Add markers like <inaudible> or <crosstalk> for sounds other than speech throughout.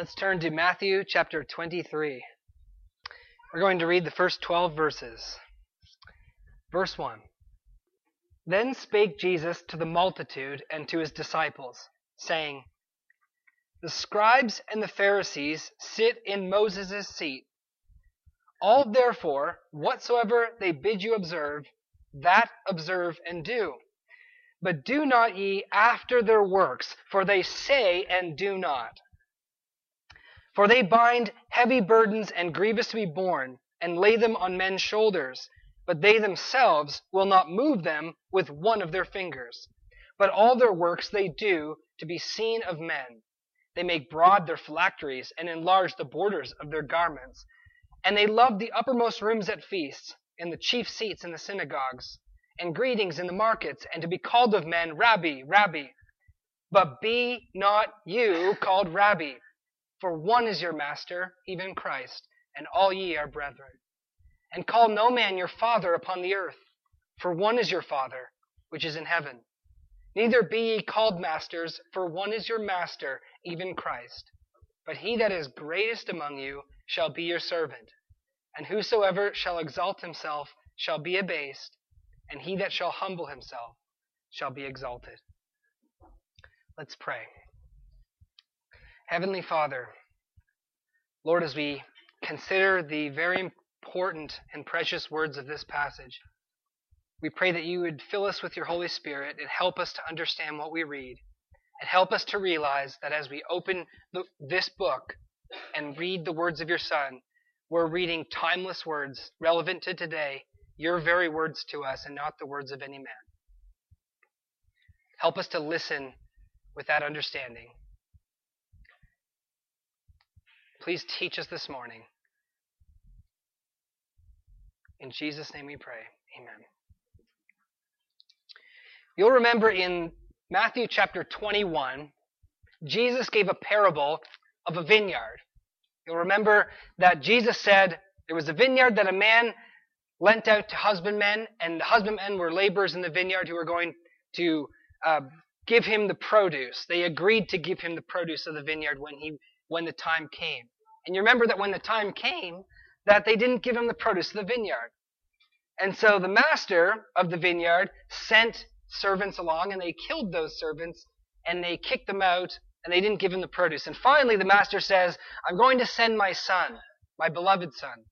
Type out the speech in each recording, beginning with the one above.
Let's turn to Matthew chapter 23. We're going to read the first 12 verses. Verse 1 Then spake Jesus to the multitude and to his disciples, saying, The scribes and the Pharisees sit in Moses' seat. All therefore, whatsoever they bid you observe, that observe and do. But do not ye after their works, for they say and do not. For they bind heavy burdens and grievous to be borne, and lay them on men's shoulders, but they themselves will not move them with one of their fingers. But all their works they do to be seen of men. They make broad their phylacteries, and enlarge the borders of their garments. And they love the uppermost rooms at feasts, and the chief seats in the synagogues, and greetings in the markets, and to be called of men, Rabbi, Rabbi. But be not you called Rabbi for one is your master, even Christ, and all ye are brethren. And call no man your father upon the earth, for one is your Father, which is in heaven. Neither be ye called masters, for one is your master, even Christ. But he that is greatest among you shall be your servant. And whosoever shall exalt himself shall be abased, and he that shall humble himself shall be exalted. Let's pray. Heavenly Father, Lord, as we consider the very important and precious words of this passage, we pray that you would fill us with your Holy Spirit and help us to understand what we read, and help us to realize that as we open the, this book and read the words of your Son, we're reading timeless words relevant to today, your very words to us, and not the words of any man. Help us to listen with that understanding. Please teach us this morning. In Jesus' name we pray. Amen. You'll remember in Matthew chapter 21, Jesus gave a parable of a vineyard. You'll remember that Jesus said there was a vineyard that a man lent out to husbandmen, and the husbandmen were laborers in the vineyard who were going to uh, give him the produce. They agreed to give him the produce of the vineyard when he when the time came. And you remember that when the time came, that they didn't give him the produce of the vineyard. And so the master of the vineyard sent servants along and they killed those servants and they kicked them out and they didn't give him the produce. And finally the master says, I'm going to send my son, my beloved son.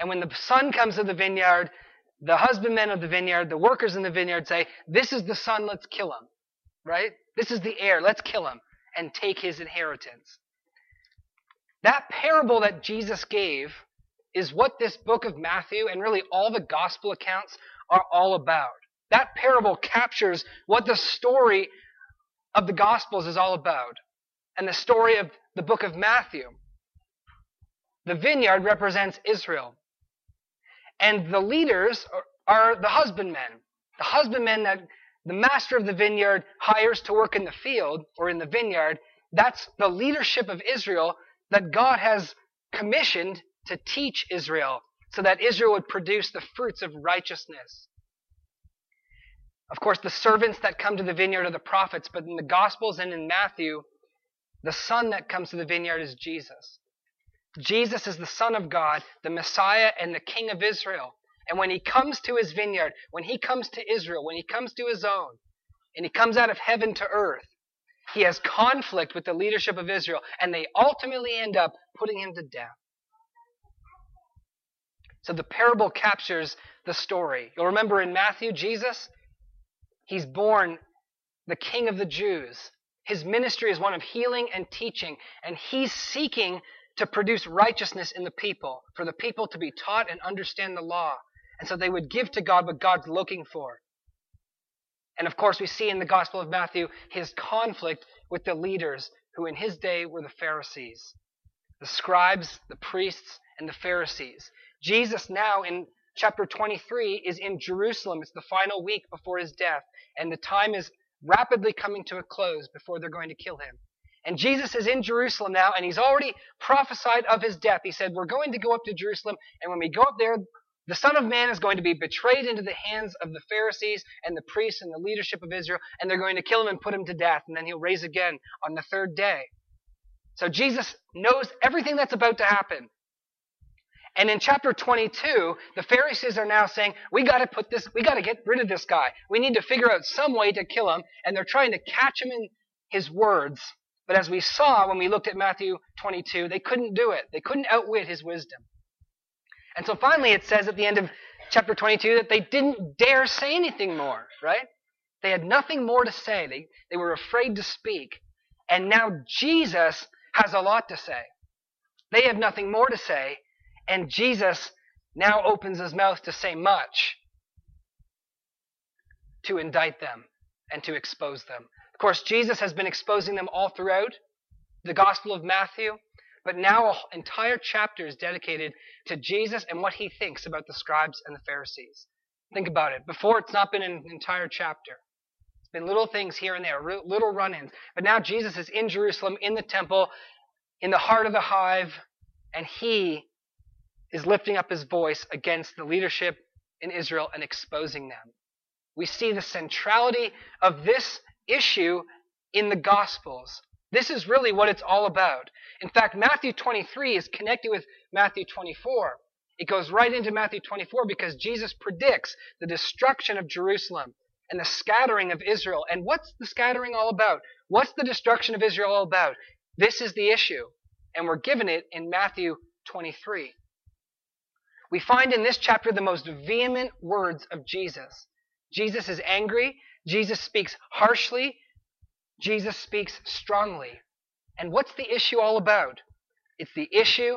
And when the son comes to the vineyard, the husbandmen of the vineyard, the workers in the vineyard say, This is the son, let's kill him. Right? This is the heir, let's kill him and take his inheritance. That parable that Jesus gave is what this book of Matthew and really all the gospel accounts are all about. That parable captures what the story of the gospels is all about and the story of the book of Matthew. The vineyard represents Israel. And the leaders are the husbandmen. The husbandmen that the master of the vineyard hires to work in the field or in the vineyard, that's the leadership of Israel that God has commissioned to teach Israel so that Israel would produce the fruits of righteousness. Of course, the servants that come to the vineyard are the prophets, but in the Gospels and in Matthew, the son that comes to the vineyard is Jesus. Jesus is the Son of God, the Messiah, and the King of Israel. And when he comes to his vineyard, when he comes to Israel, when he comes to his own, and he comes out of heaven to earth, he has conflict with the leadership of Israel, and they ultimately end up putting him to death. So the parable captures the story. You'll remember in Matthew, Jesus, he's born the king of the Jews. His ministry is one of healing and teaching, and he's seeking to produce righteousness in the people, for the people to be taught and understand the law, and so they would give to God what God's looking for. And of course, we see in the Gospel of Matthew his conflict with the leaders who in his day were the Pharisees, the scribes, the priests, and the Pharisees. Jesus now in chapter 23 is in Jerusalem. It's the final week before his death, and the time is rapidly coming to a close before they're going to kill him. And Jesus is in Jerusalem now, and he's already prophesied of his death. He said, We're going to go up to Jerusalem, and when we go up there, the Son of Man is going to be betrayed into the hands of the Pharisees and the priests and the leadership of Israel, and they're going to kill him and put him to death, and then he'll raise again on the third day. So Jesus knows everything that's about to happen. And in chapter 22, the Pharisees are now saying, we got to put this, we got to get rid of this guy. We need to figure out some way to kill him. And they're trying to catch him in his words. But as we saw when we looked at Matthew 22, they couldn't do it. They couldn't outwit his wisdom. And so finally it says at the end of chapter 22 that they didn't dare say anything more, right? They had nothing more to say. They, they were afraid to speak. And now Jesus has a lot to say. They have nothing more to say, and Jesus now opens his mouth to say much to indict them and to expose them. Of course, Jesus has been exposing them all throughout the Gospel of Matthew, but now an entire chapter is dedicated to Jesus and what he thinks about the scribes and the Pharisees. Think about it. Before, it's not been an entire chapter. It's been little things here and there, little run ins. But now Jesus is in Jerusalem, in the temple, in the heart of the hive, and he is lifting up his voice against the leadership in Israel and exposing them. We see the centrality of this issue in the Gospels. This is really what it's all about. In fact, Matthew 23 is connected with Matthew 24. It goes right into Matthew 24 because Jesus predicts the destruction of Jerusalem and the scattering of Israel. And what's the scattering all about? What's the destruction of Israel all about? This is the issue. And we're given it in Matthew 23. We find in this chapter the most vehement words of Jesus. Jesus is angry. Jesus speaks harshly. Jesus speaks strongly. And what's the issue all about? It's the issue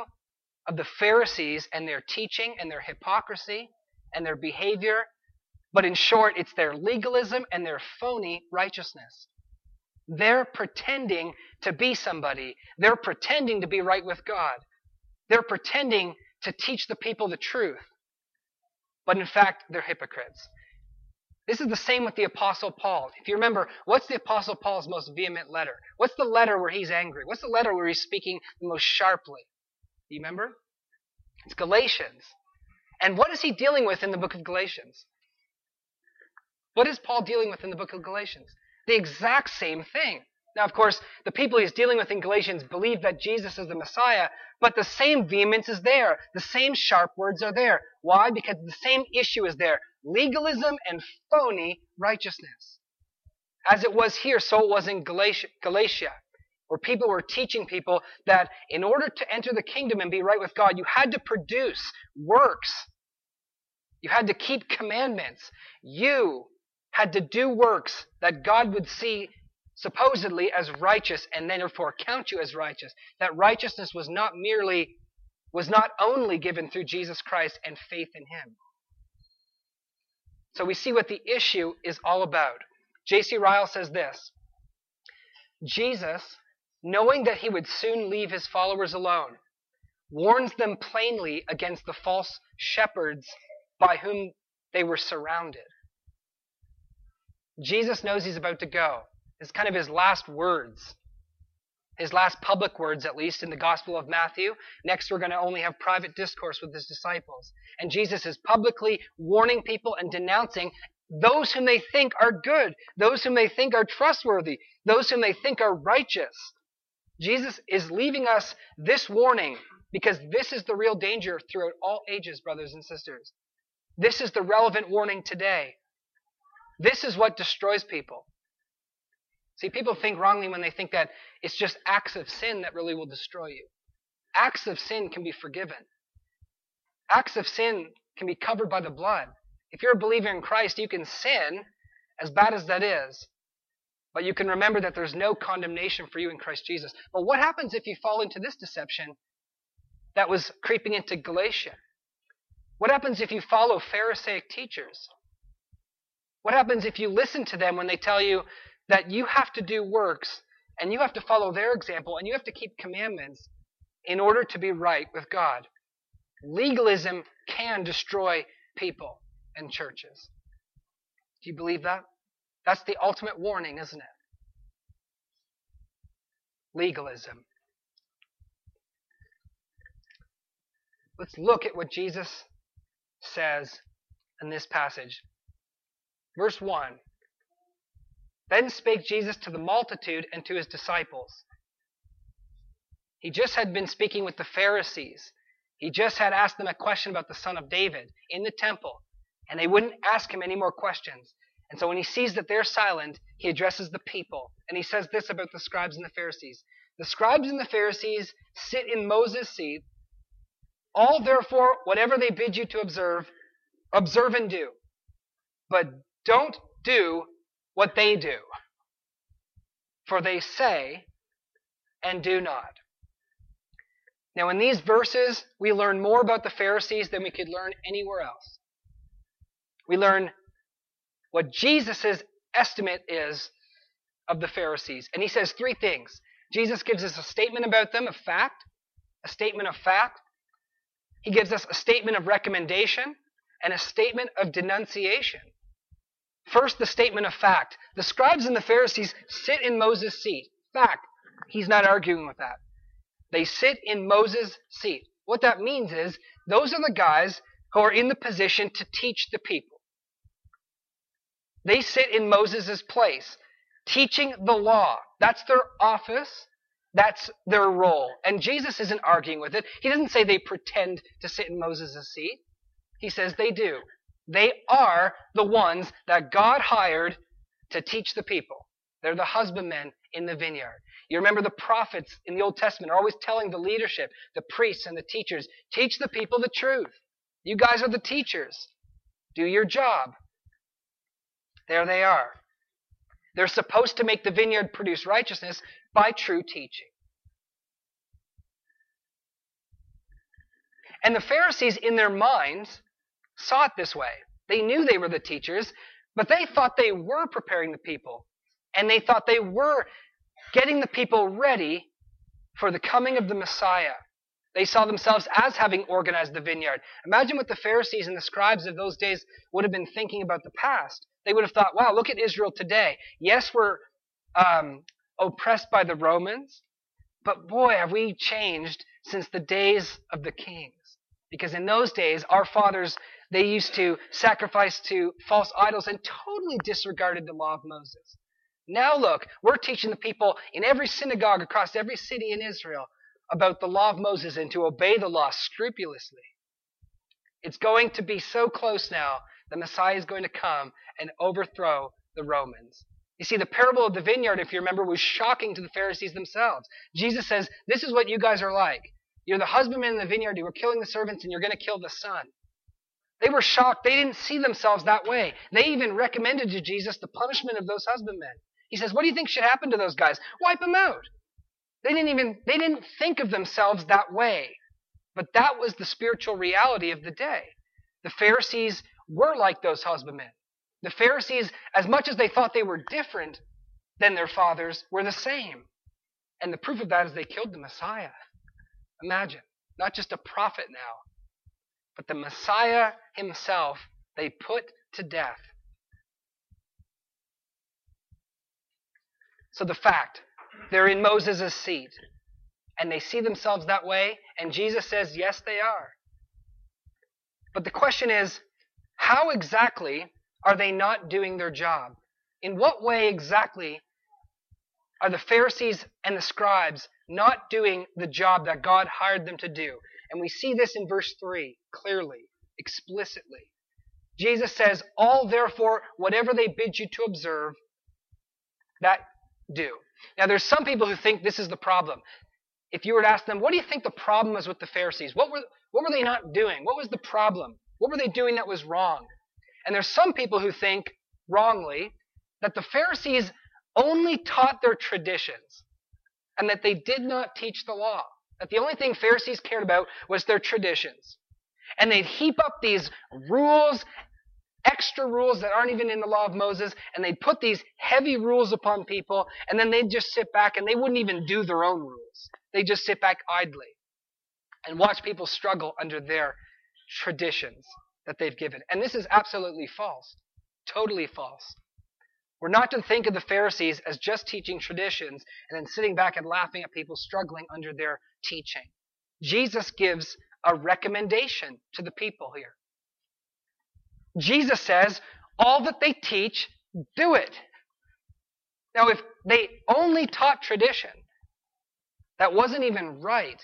of the Pharisees and their teaching and their hypocrisy and their behavior. But in short, it's their legalism and their phony righteousness. They're pretending to be somebody. They're pretending to be right with God. They're pretending to teach the people the truth. But in fact, they're hypocrites. This is the same with the Apostle Paul. If you remember, what's the Apostle Paul's most vehement letter? What's the letter where he's angry? What's the letter where he's speaking the most sharply? Do you remember? It's Galatians. And what is he dealing with in the book of Galatians? What is Paul dealing with in the book of Galatians? The exact same thing. Now, of course, the people he's dealing with in Galatians believe that Jesus is the Messiah, but the same vehemence is there. The same sharp words are there. Why? Because the same issue is there legalism and phony righteousness. As it was here, so it was in Galatia, Galatia, where people were teaching people that in order to enter the kingdom and be right with God, you had to produce works. You had to keep commandments. You had to do works that God would see supposedly as righteous and therefore count you as righteous. That righteousness was not merely, was not only given through Jesus Christ and faith in Him. So we see what the issue is all about. J.C. Ryle says this Jesus, knowing that he would soon leave his followers alone, warns them plainly against the false shepherds by whom they were surrounded. Jesus knows he's about to go. It's kind of his last words. His last public words, at least, in the Gospel of Matthew. Next, we're going to only have private discourse with his disciples. And Jesus is publicly warning people and denouncing those whom they think are good, those whom they think are trustworthy, those whom they think are righteous. Jesus is leaving us this warning because this is the real danger throughout all ages, brothers and sisters. This is the relevant warning today. This is what destroys people. See, people think wrongly when they think that it's just acts of sin that really will destroy you. Acts of sin can be forgiven. Acts of sin can be covered by the blood. If you're a believer in Christ, you can sin, as bad as that is, but you can remember that there's no condemnation for you in Christ Jesus. But what happens if you fall into this deception that was creeping into Galatia? What happens if you follow Pharisaic teachers? What happens if you listen to them when they tell you that you have to do works and you have to follow their example and you have to keep commandments in order to be right with God? Legalism can destroy people and churches. Do you believe that? That's the ultimate warning, isn't it? Legalism. Let's look at what Jesus says in this passage. Verse 1 Then spake Jesus to the multitude and to his disciples He just had been speaking with the Pharisees. He just had asked them a question about the son of David in the temple, and they wouldn't ask him any more questions. And so when he sees that they're silent, he addresses the people, and he says this about the scribes and the Pharisees. The scribes and the Pharisees sit in Moses' seat. All, therefore, whatever they bid you to observe, observe and do. But don't do what they do. For they say and do not. Now, in these verses, we learn more about the Pharisees than we could learn anywhere else. We learn what Jesus' estimate is of the Pharisees. And he says three things. Jesus gives us a statement about them a fact, a statement of fact. He gives us a statement of recommendation and a statement of denunciation. First, the statement of fact. The scribes and the Pharisees sit in Moses' seat. Fact. He's not arguing with that. They sit in Moses' seat. What that means is those are the guys who are in the position to teach the people. They sit in Moses' place, teaching the law. That's their office. That's their role. And Jesus isn't arguing with it. He doesn't say they pretend to sit in Moses' seat. He says they do. They are the ones that God hired to teach the people. They're the husbandmen in the vineyard. You remember the prophets in the Old Testament are always telling the leadership, the priests and the teachers, teach the people the truth. You guys are the teachers. Do your job. There they are. They're supposed to make the vineyard produce righteousness by true teaching. And the Pharisees, in their minds, saw it this way. They knew they were the teachers, but they thought they were preparing the people. And they thought they were getting the people ready for the coming of the Messiah. They saw themselves as having organized the vineyard. Imagine what the Pharisees and the scribes of those days would have been thinking about the past. They would have thought, wow, look at Israel today. Yes, we're um, oppressed by the Romans, but boy, have we changed since the days of the kings. Because in those days, our fathers, they used to sacrifice to false idols and totally disregarded the law of Moses. Now look, we're teaching the people in every synagogue across every city in Israel about the law of Moses and to obey the law scrupulously. It's going to be so close now, the Messiah is going to come and overthrow the Romans. You see, the parable of the vineyard, if you remember, was shocking to the Pharisees themselves. Jesus says, This is what you guys are like. You're the husbandman in the vineyard, you were killing the servants, and you're going to kill the son. They were shocked. They didn't see themselves that way. They even recommended to Jesus the punishment of those husbandmen. He says, What do you think should happen to those guys? Wipe them out. They didn't even they didn't think of themselves that way. But that was the spiritual reality of the day. The Pharisees were like those husbandmen. The Pharisees, as much as they thought they were different than their fathers, were the same. And the proof of that is they killed the Messiah. Imagine, not just a prophet now, but the Messiah himself they put to death. So the fact, they're in Moses' seat, and they see themselves that way, and Jesus says, yes, they are. But the question is, how exactly are they not doing their job? In what way exactly are the Pharisees and the scribes not doing the job that God hired them to do? And we see this in verse 3 clearly, explicitly. Jesus says, All therefore, whatever they bid you to observe, that do. Now, there's some people who think this is the problem. If you were to ask them, what do you think the problem is with the Pharisees? What were, what were they not doing? What was the problem? What were they doing that was wrong? And there's some people who think, wrongly, that the Pharisees only taught their traditions and that they did not teach the law. That the only thing Pharisees cared about was their traditions. And they'd heap up these rules extra rules that aren't even in the law of Moses, and they'd put these heavy rules upon people, and then they'd just sit back and they wouldn't even do their own rules. They'd just sit back idly and watch people struggle under their traditions that they've given. And this is absolutely false. Totally false. We're not to think of the Pharisees as just teaching traditions and then sitting back and laughing at people struggling under their teaching. Jesus gives a recommendation to the people here. Jesus says, all that they teach, do it. Now, if they only taught tradition, That wasn't even right.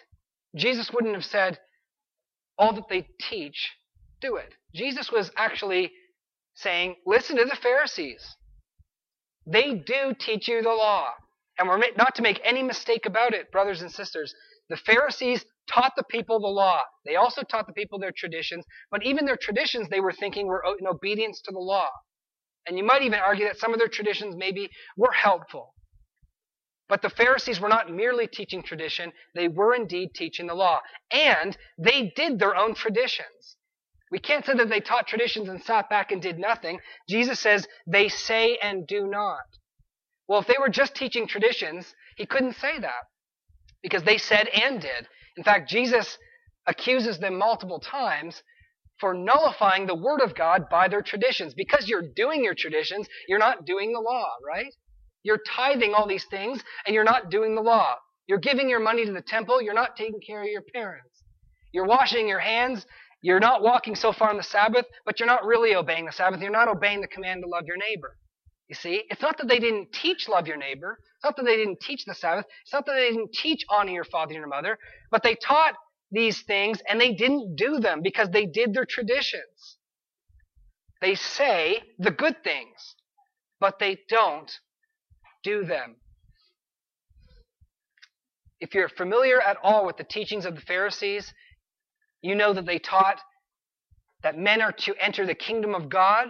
Jesus wouldn't have said, all that they teach, do it. Jesus was actually saying, listen to the Pharisees. They do teach you the law. And we're not to make any mistake about it, brothers and sisters. The Pharisees taught the people the law. They also taught the people their traditions, but even their traditions they were thinking were in obedience to the law. And you might even argue that some of their traditions maybe were helpful. But the Pharisees were not merely teaching tradition, they were indeed teaching the law. And they did their own traditions. We can't say that they taught traditions and sat back and did nothing. Jesus says they say and do not. Well, if they were just teaching traditions, he couldn't say that because they said and did. In fact, Jesus accuses them multiple times for nullifying the Word of God by their traditions. Because you're doing your traditions, you're not doing the law, right? You're tithing all these things, and you're not doing the law. You're giving your money to the temple, you're not taking care of your parents. You're washing your hands, you're not walking so far on the Sabbath, but you're not really obeying the Sabbath. You're not obeying the command to love your neighbor. You see, it's not that they didn't teach love your neighbor. It's not that they didn't teach the Sabbath. It's not that they didn't teach honor your father and your mother, but they taught these things and they didn't do them because they did their traditions. They say the good things, but they don't do them. If you're familiar at all with the teachings of the Pharisees, you know that they taught that men are to enter the kingdom of God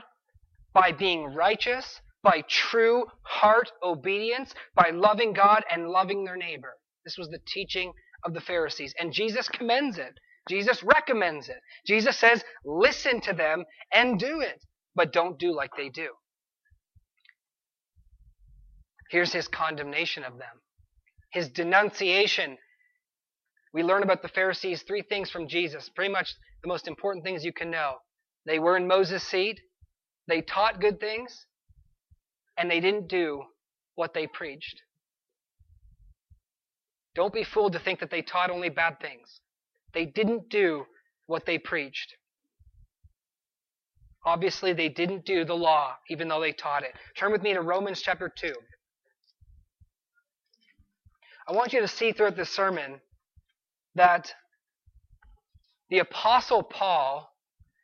by being righteous, by true heart obedience, by loving God and loving their neighbor. This was the teaching of the Pharisees. And Jesus commends it. Jesus recommends it. Jesus says, listen to them and do it, but don't do like they do. Here's his condemnation of them, his denunciation. We learn about the Pharisees three things from Jesus, pretty much the most important things you can know. They were in Moses' seat, they taught good things, and they didn't do what they preached. Don't be fooled to think that they taught only bad things. They didn't do what they preached. Obviously, they didn't do the law, even though they taught it. Turn with me to Romans chapter 2. I want you to see throughout this sermon that the Apostle Paul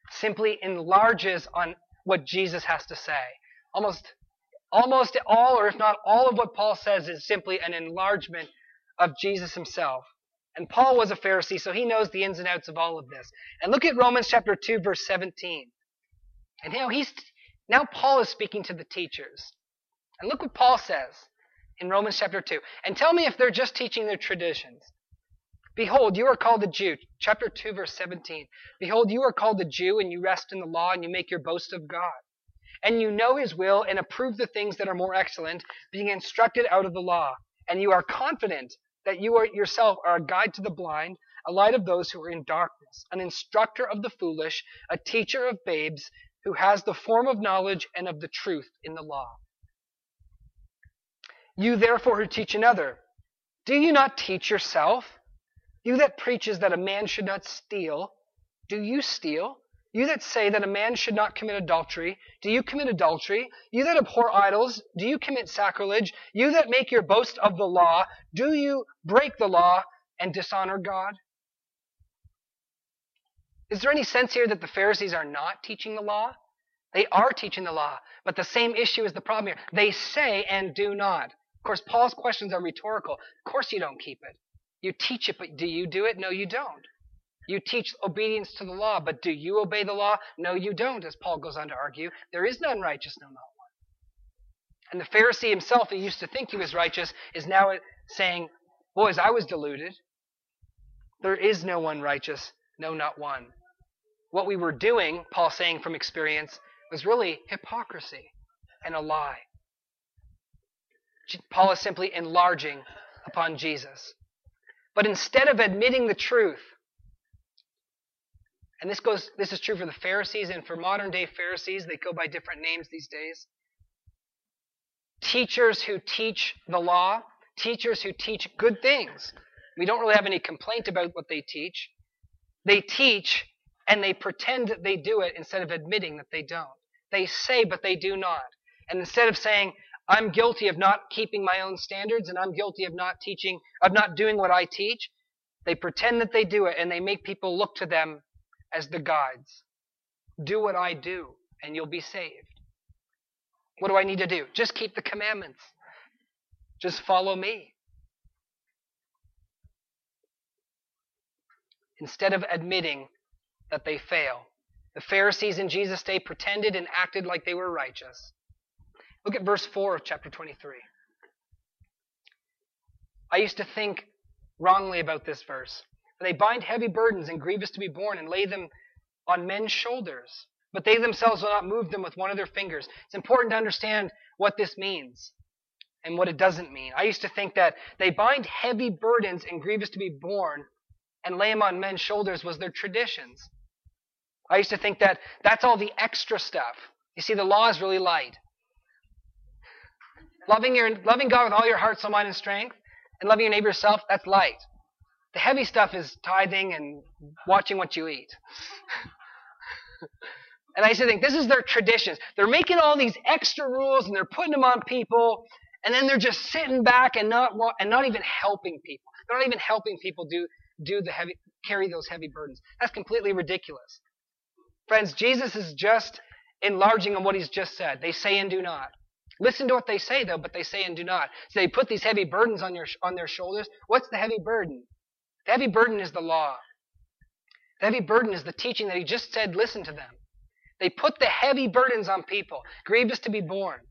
simply enlarges on what Jesus has to say. Almost, almost all, or if not all of what Paul says is simply an enlargement of Jesus himself. And Paul was a Pharisee, so he knows the ins and outs of all of this. And look at Romans chapter 2, verse 17. And now he's now Paul is speaking to the teachers. And look what Paul says in Romans chapter 2. And tell me if they're just teaching their traditions. Behold, you are called a Jew. Chapter 2, verse 17. Behold, you are called a Jew, and you rest in the law, and you make your boast of God. And you know his will, and approve the things that are more excellent, being instructed out of the law. And you are confident that you are yourself are a guide to the blind, a light of those who are in darkness, an instructor of the foolish, a teacher of babes, who has the form of knowledge and of the truth in the law. You therefore who teach another, do you not teach yourself? You that preaches that a man should not steal, do you steal? You that say that a man should not commit adultery, do you commit adultery? You that abhor idols, do you commit sacrilege? You that make your boast of the law, do you break the law and dishonor God? Is there any sense here that the Pharisees are not teaching the law? They are teaching the law, but the same issue is the problem here. They say and do not. Of course, Paul's questions are rhetorical. Of course, you don't keep it. You teach it, but do you do it? No, you don't. You teach obedience to the law, but do you obey the law? No, you don't, as Paul goes on to argue. There is none righteous, no, not one. And the Pharisee himself, who used to think he was righteous, is now saying, Boys, I was deluded. There is no one righteous, no, not one. What we were doing, Paul saying from experience, was really hypocrisy and a lie. Paul is simply enlarging upon Jesus. But instead of admitting the truth, and this goes this is true for the Pharisees and for modern day Pharisees, they go by different names these days. Teachers who teach the law, teachers who teach good things. We don't really have any complaint about what they teach. They teach and they pretend that they do it instead of admitting that they don't. They say, but they do not. And instead of saying, I'm guilty of not keeping my own standards and I'm guilty of not teaching, of not doing what I teach. They pretend that they do it and they make people look to them as the guides. Do what I do and you'll be saved. What do I need to do? Just keep the commandments. Just follow me. Instead of admitting that they fail. The Pharisees in Jesus' day pretended and acted like they were righteous. Look at verse 4 of chapter 23. I used to think wrongly about this verse. They bind heavy burdens and grievous to be borne and lay them on men's shoulders, but they themselves will not move them with one of their fingers. It's important to understand what this means and what it doesn't mean. I used to think that they bind heavy burdens and grievous to be borne and lay them on men's shoulders was their traditions. I used to think that that's all the extra stuff. You see, the law is really light. Loving, your, loving God with all your heart, soul, mind, and strength, and loving your neighbor yourself, that's light. The heavy stuff is tithing and watching what you eat. <laughs> and I used to think this is their traditions. They're making all these extra rules and they're putting them on people, and then they're just sitting back and not and not even helping people. They're not even helping people do do the heavy carry those heavy burdens. That's completely ridiculous. Friends, Jesus is just enlarging on what he's just said. They say and do not. Listen to what they say, though, but they say and do not. So they put these heavy burdens on, your, on their shoulders. What's the heavy burden? The heavy burden is the law. The heavy burden is the teaching that he just said, listen to them. They put the heavy burdens on people, grievous to be borne.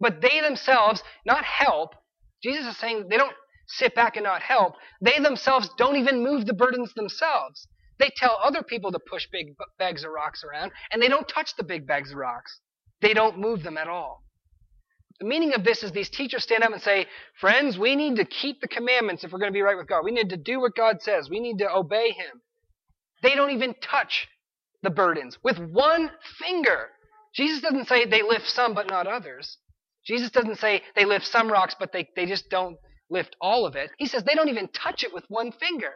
But they themselves not help. Jesus is saying they don't sit back and not help. They themselves don't even move the burdens themselves. They tell other people to push big bags of rocks around, and they don't touch the big bags of rocks. They don't move them at all. The meaning of this is these teachers stand up and say, Friends, we need to keep the commandments if we're going to be right with God. We need to do what God says. We need to obey Him. They don't even touch the burdens with one finger. Jesus doesn't say they lift some but not others. Jesus doesn't say they lift some rocks but they, they just don't lift all of it. He says they don't even touch it with one finger.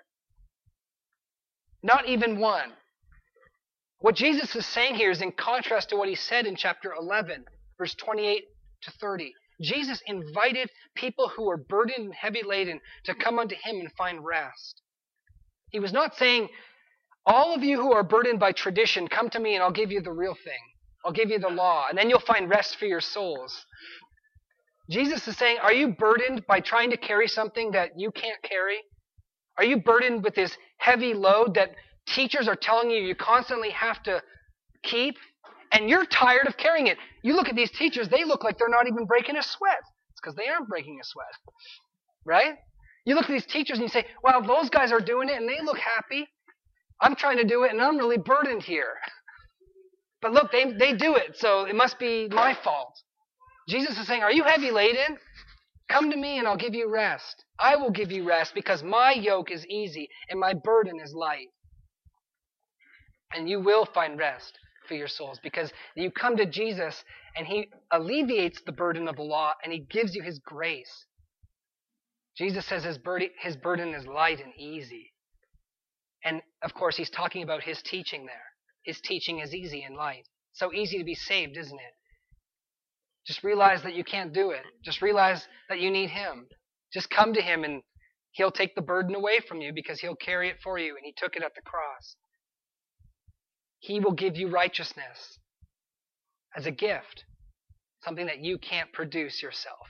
Not even one. What Jesus is saying here is in contrast to what he said in chapter 11, verse 28 to 30. Jesus invited people who were burdened and heavy laden to come unto him and find rest. He was not saying, All of you who are burdened by tradition, come to me and I'll give you the real thing. I'll give you the law, and then you'll find rest for your souls. Jesus is saying, Are you burdened by trying to carry something that you can't carry? Are you burdened with this heavy load that teachers are telling you you constantly have to keep? And you're tired of carrying it. You look at these teachers, they look like they're not even breaking a sweat. It's because they aren't breaking a sweat. Right? You look at these teachers and you say, well, those guys are doing it and they look happy. I'm trying to do it and I'm really burdened here. But look, they, they do it, so it must be my fault. Jesus is saying, Are you heavy laden? Come to me and I'll give you rest. I will give you rest because my yoke is easy and my burden is light. And you will find rest for your souls because you come to Jesus and he alleviates the burden of the law and he gives you his grace. Jesus says his burden, his burden is light and easy. And of course, he's talking about his teaching there. His teaching is easy and light. So easy to be saved, isn't it? Just realize that you can't do it. Just realize that you need Him. Just come to Him and He'll take the burden away from you because He'll carry it for you, and He took it at the cross. He will give you righteousness as a gift, something that you can't produce yourself.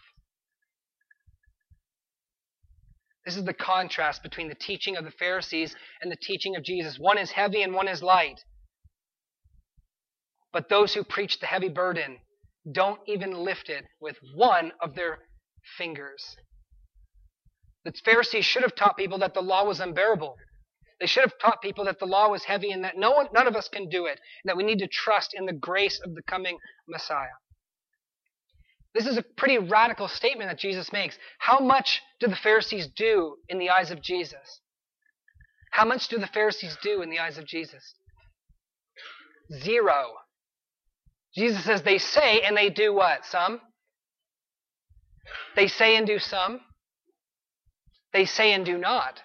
This is the contrast between the teaching of the Pharisees and the teaching of Jesus. One is heavy and one is light. But those who preach the heavy burden don't even lift it with one of their fingers. The Pharisees should have taught people that the law was unbearable. They should have taught people that the law was heavy and that no one, none of us can do it, and that we need to trust in the grace of the coming Messiah. This is a pretty radical statement that Jesus makes. How much do the Pharisees do in the eyes of Jesus? How much do the Pharisees do in the eyes of Jesus? Zero. Jesus says they say and they do what? Some? They say and do some. They say and do not.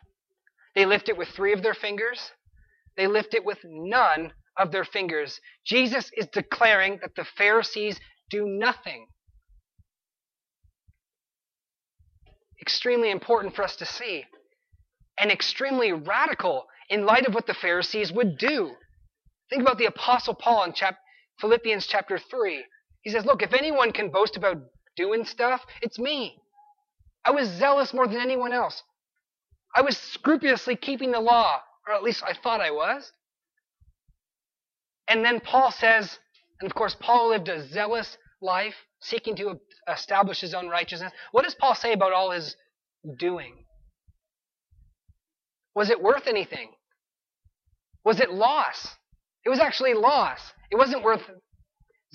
They lift it with three of their fingers. They lift it with none of their fingers. Jesus is declaring that the Pharisees do nothing. extremely important for us to see and extremely radical in light of what the Pharisees would do. Think about the Apostle Paul in chap- Philippians chapter 3. He says, Look, if anyone can boast about doing stuff, it's me. I was zealous more than anyone else. I was scrupulously keeping the law, or at least I thought I was. And then Paul says, and of course, Paul lived a zealous life, seeking to establish his own righteousness. What does Paul say about all his doing? Was it worth anything? Was it loss? It was actually loss. It wasn't worth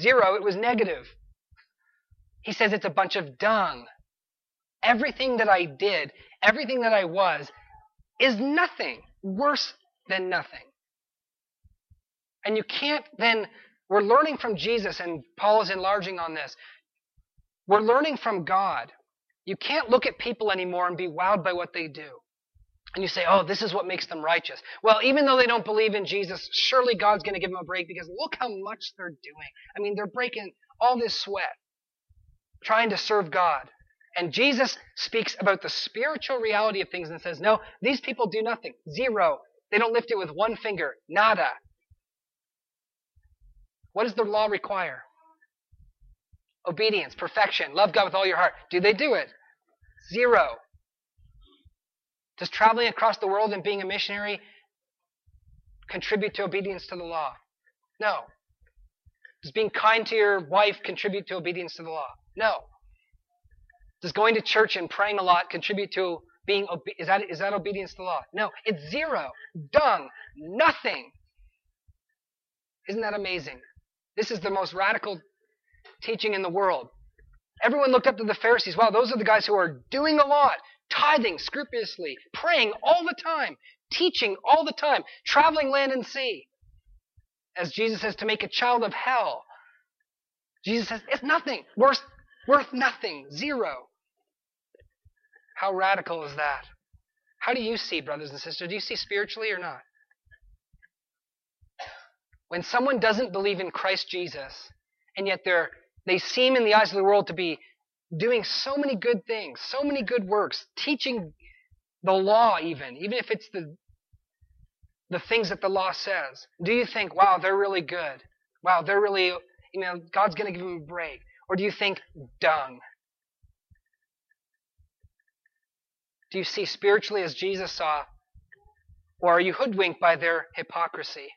zero, it was negative. He says it's a bunch of dung. Everything that I did, everything that I was, is nothing, worse than nothing. And you can't then, we're learning from Jesus, and Paul is enlarging on this. We're learning from God. You can't look at people anymore and be wowed by what they do. And you say, oh, this is what makes them righteous. Well, even though they don't believe in Jesus, surely God's going to give them a break because look how much they're doing. I mean, they're breaking all this sweat trying to serve God. And Jesus speaks about the spiritual reality of things and says, no, these people do nothing. Zero. They don't lift it with one finger. Nada. What does the law require? Obedience, perfection, love God with all your heart. Do they do it? Zero. Does traveling across the world and being a missionary contribute to obedience to the law? No. Does being kind to your wife contribute to obedience to the law? No. Does going to church and praying a lot contribute to being is that is that obedience to the law? No. It's zero. Dung. Nothing. Isn't that amazing? This is the most radical teaching in the world. Everyone looked up to the Pharisees. Wow, those are the guys who are doing a lot, tithing scrupulously, praying all the time, teaching all the time, traveling land and sea. As Jesus says, to make a child of hell. Jesus says, it's nothing. Worth, worth nothing. Zero. How radical is that? How do you see, brothers and sisters? Do you see spiritually or not? When someone doesn't believe in Christ Jesus, and yet they're, they seem in the eyes of the world to be doing so many good things, so many good works, teaching the law even, even if it's the the things that the law says. Do you think, wow, they're really good? Wow, they're really, you know, God's going to give them a break. Or do you think dung? Do you see spiritually as Jesus saw? Or are you hoodwinked by their hypocrisy?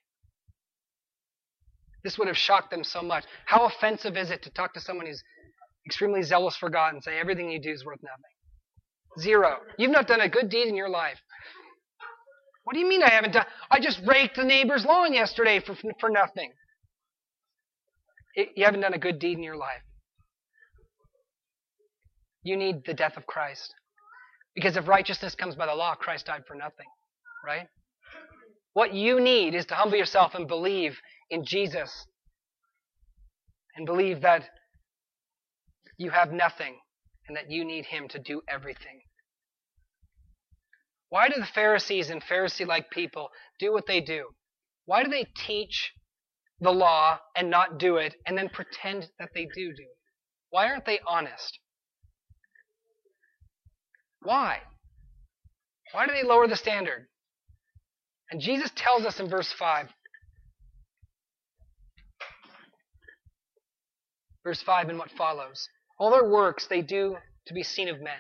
This would have shocked them so much. How offensive is it to talk to someone who's extremely zealous for God and say everything you do is worth nothing? Zero. You've not done a good deed in your life. What do you mean I haven't done? I just raked the neighbor's lawn yesterday for, for nothing. You haven't done a good deed in your life. You need the death of Christ. Because if righteousness comes by the law, Christ died for nothing. Right? What you need is to humble yourself and believe in Jesus. And believe that you have nothing and that you need Him to do everything. Why do the Pharisees and Pharisee like people do what they do? Why do they teach the law and not do it and then pretend that they do do it? Why aren't they honest? Why? Why do they lower the standard? And Jesus tells us in verse 5. Verse 5 and what follows. All their works they do to be seen of men.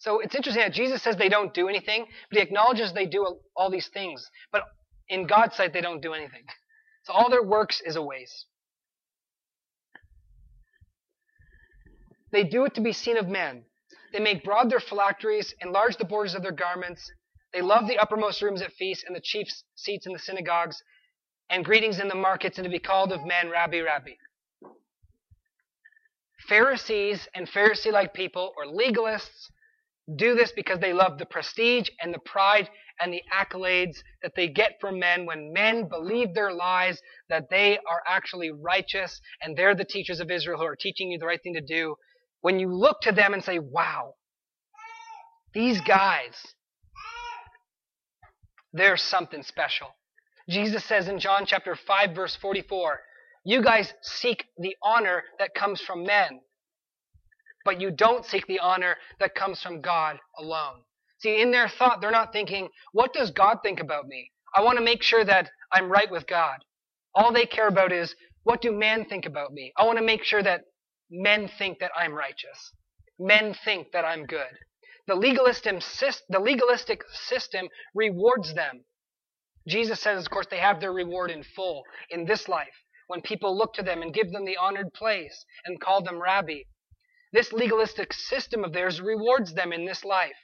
So it's interesting that Jesus says they don't do anything, but he acknowledges they do all these things. But in God's sight, they don't do anything. So all their works is a waste. They do it to be seen of men. They make broad their phylacteries, enlarge the borders of their garments. They love the uppermost rooms at feasts and the chief seats in the synagogues, and greetings in the markets, and to be called of men, Rabbi, Rabbi. Pharisees and Pharisee like people, or legalists, do this because they love the prestige and the pride and the accolades that they get from men when men believe their lies that they are actually righteous and they're the teachers of Israel who are teaching you the right thing to do. When you look to them and say, wow, these guys, they're something special. Jesus says in John chapter 5 verse 44, you guys seek the honor that comes from men. but you don't seek the honor that comes from God alone. See, in their thought, they're not thinking, what does God think about me? I want to make sure that I'm right with God. All they care about is, what do men think about me? I want to make sure that men think that I'm righteous. Men think that I'm good. The legalistic, the legalistic system rewards them. Jesus says, of course, they have their reward in full in this life when people look to them and give them the honored place and call them rabbi. This legalistic system of theirs rewards them in this life.